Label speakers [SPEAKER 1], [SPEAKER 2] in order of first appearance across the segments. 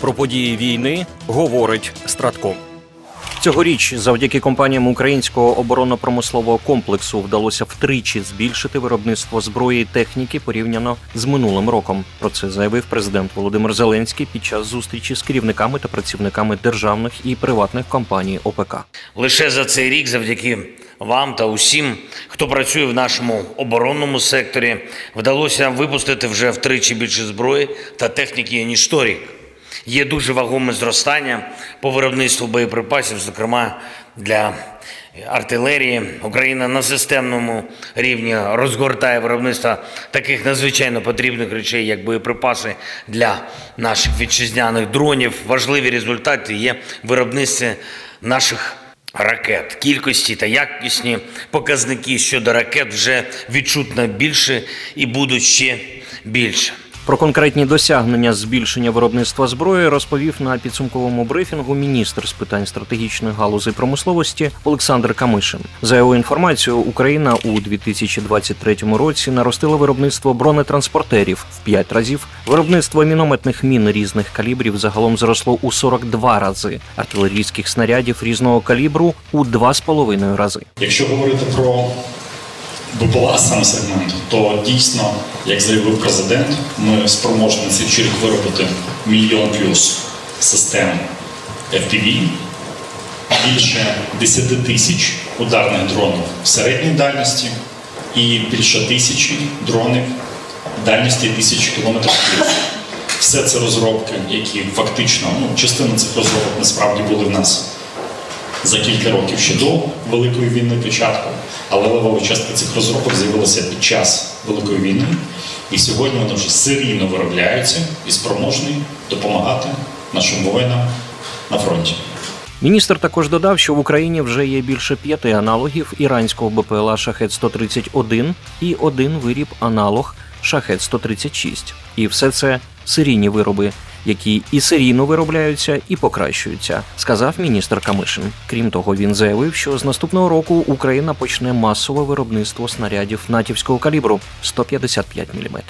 [SPEAKER 1] Про події війни говорить Стратком. Цьогоріч завдяки компаніям українського оборонно-промислового комплексу вдалося втричі збільшити виробництво зброї і техніки порівняно з минулим роком. Про це заявив президент Володимир Зеленський під час зустрічі з керівниками та працівниками державних і приватних компаній ОПК.
[SPEAKER 2] Лише за цей рік, завдяки вам та усім, хто працює в нашому оборонному секторі, вдалося випустити вже втричі більше зброї та техніки ніж торік. Є дуже вагоме зростання по виробництву боєприпасів, зокрема для артилерії. Україна на системному рівні розгортає виробництво таких надзвичайно потрібних речей, як боєприпаси для наших вітчизняних дронів. Важливі результати є в виробництві наших ракет. Кількості та якісні показники щодо ракет вже відчутно більше і будуть ще більше.
[SPEAKER 1] Про конкретні досягнення збільшення виробництва зброї розповів на підсумковому брифінгу міністр з питань стратегічної галузі промисловості Олександр Камишин. За його інформацією, Україна у 2023 році наростила виробництво бронетранспортерів в 5 разів. Виробництво мінометних мін різних калібрів загалом зросло у 42 рази, артилерійських снарядів різного калібру у 2,5 рази.
[SPEAKER 3] Якщо говорити про БПЛА саме сегмент, то дійсно, як заявив президент, ми спроможні на цей рік виробити мільйон плюс систем FPV, більше 10 тисяч ударних дронів в середньої дальності і більше тисячі дронів дальності тисячі кілометрів. Все це розробки, які фактично, ну, частина цих розробок насправді були в нас за кілька років ще до Великої війни початку, але левова частка цих розробок з'явилася під час Великої війни, і сьогодні вони вже серійно виробляються і спроможні допомагати нашим воїнам на фронті.
[SPEAKER 1] Міністр також додав, що в Україні вже є більше п'яти аналогів іранського БПЛА Шахет 131 і один виріб аналог Шахет 136. І все це серійні вироби, які і серійно виробляються, і покращуються, сказав міністр Камишин. Крім того, він заявив, що з наступного року Україна почне масове виробництво снарядів натівського калібру 155 мм.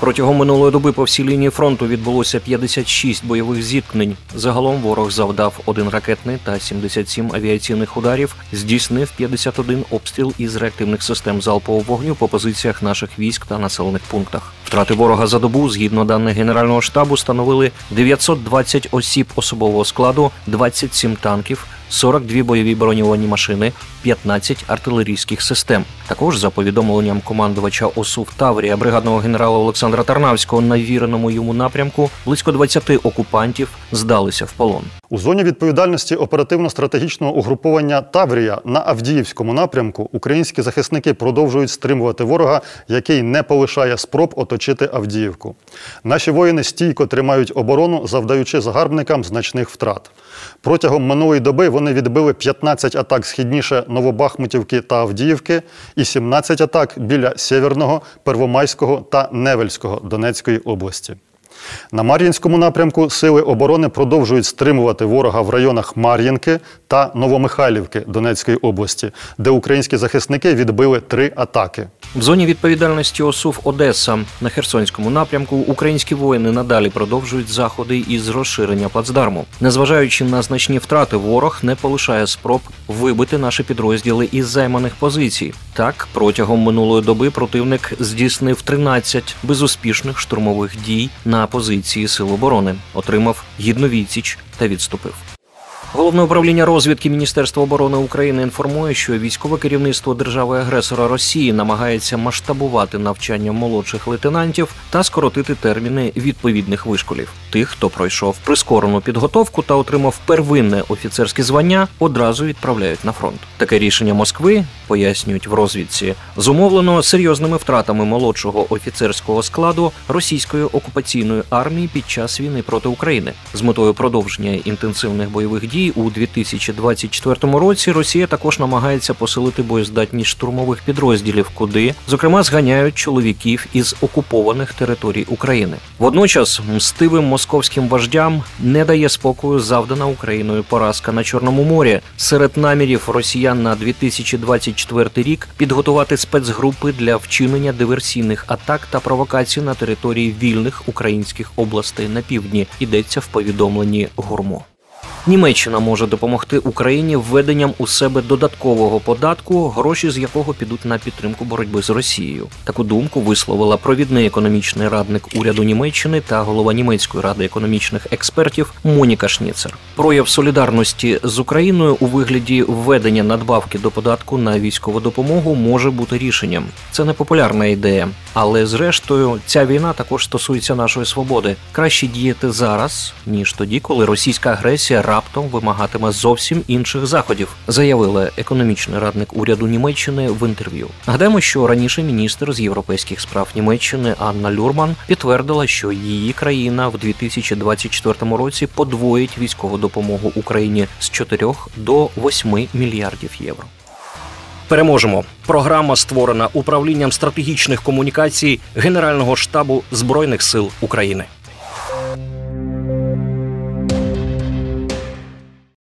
[SPEAKER 1] Протягом минулої доби по всій лінії фронту відбулося 56 бойових зіткнень. Загалом ворог завдав один ракетний та 77 авіаційних ударів, здійснив 51 обстріл із реактивних систем залпового вогню по позиціях наших військ та населених пунктах. Втрати ворога за добу, згідно даних Генерального штабу, становили 920 осіб особового складу, 27 танків. 42 бойові броньовані машини, 15 артилерійських систем. Також за повідомленням командувача ОСУ в Таврія бригадного генерала Олександра Тарнавського на віреному йому напрямку близько 20 окупантів здалися в полон.
[SPEAKER 4] У зоні відповідальності оперативно-стратегічного угруповання Таврія на Авдіївському напрямку українські захисники продовжують стримувати ворога, який не полишає спроб оточити Авдіївку. Наші воїни стійко тримають оборону, завдаючи загарбникам значних втрат. Протягом минулої доби вони відбили 15 атак східніше Новобахмутівки та Авдіївки і 17 атак біля Сєвєрного, Первомайського та Невельського Донецької області. На Мар'їнському напрямку сили оборони продовжують стримувати ворога в районах Мар'їнки та Новомихайлівки Донецької області, де українські захисники відбили три атаки.
[SPEAKER 1] В зоні відповідальності ОСУВ Одеса на Херсонському напрямку українські воїни надалі продовжують заходи із розширення плацдарму. Незважаючи на значні втрати, ворог не полишає спроб вибити наші підрозділи із займаних позицій. Так, протягом минулої доби противник здійснив 13 безуспішних штурмових дій на позиції Сил оборони, отримав гідну відсіч та відступив. Головне управління розвідки Міністерства оборони України інформує, що військове керівництво держави-агресора Росії намагається масштабувати навчання молодших лейтенантів та скоротити терміни відповідних вишколів. Тих, хто пройшов прискорену підготовку та отримав первинне офіцерське звання, одразу відправляють на фронт. Таке рішення Москви пояснюють в розвідці, зумовлено серйозними втратами молодшого офіцерського складу російської окупаційної армії під час війни проти України з метою продовження інтенсивних бойових дій у 2024 році Росія також намагається посилити боєздатність штурмових підрозділів, куди зокрема зганяють чоловіків із окупованих територій України. Водночас мстивим московським вождям не дає спокою завдана Україною поразка на Чорному морі. Серед намірів росіян на 2024 рік підготувати спецгрупи для вчинення диверсійних атак та провокацій на території вільних українських областей на півдні. Йдеться в повідомленні Гурмо. Німеччина може допомогти Україні введенням у себе додаткового податку, гроші з якого підуть на підтримку боротьби з Росією. Таку думку висловила провідний економічний радник уряду Німеччини та голова німецької ради економічних експертів Моніка Шніцер. Прояв солідарності з Україною у вигляді введення надбавки до податку на військову допомогу може бути рішенням. Це не популярна ідея, але зрештою ця війна також стосується нашої свободи. Краще діяти зараз ніж тоді, коли російська агресія раптом вимагатиме зовсім інших заходів, заявила економічний радник уряду Німеччини в інтерв'ю. Нагадаємо, що раніше міністр з європейських справ Німеччини Анна Люрман підтвердила, що її країна в 2024 році подвоїть військову допомогу Україні з 4 до 8 мільярдів євро. Переможемо. Програма створена управлінням стратегічних комунікацій Генерального штабу збройних сил України.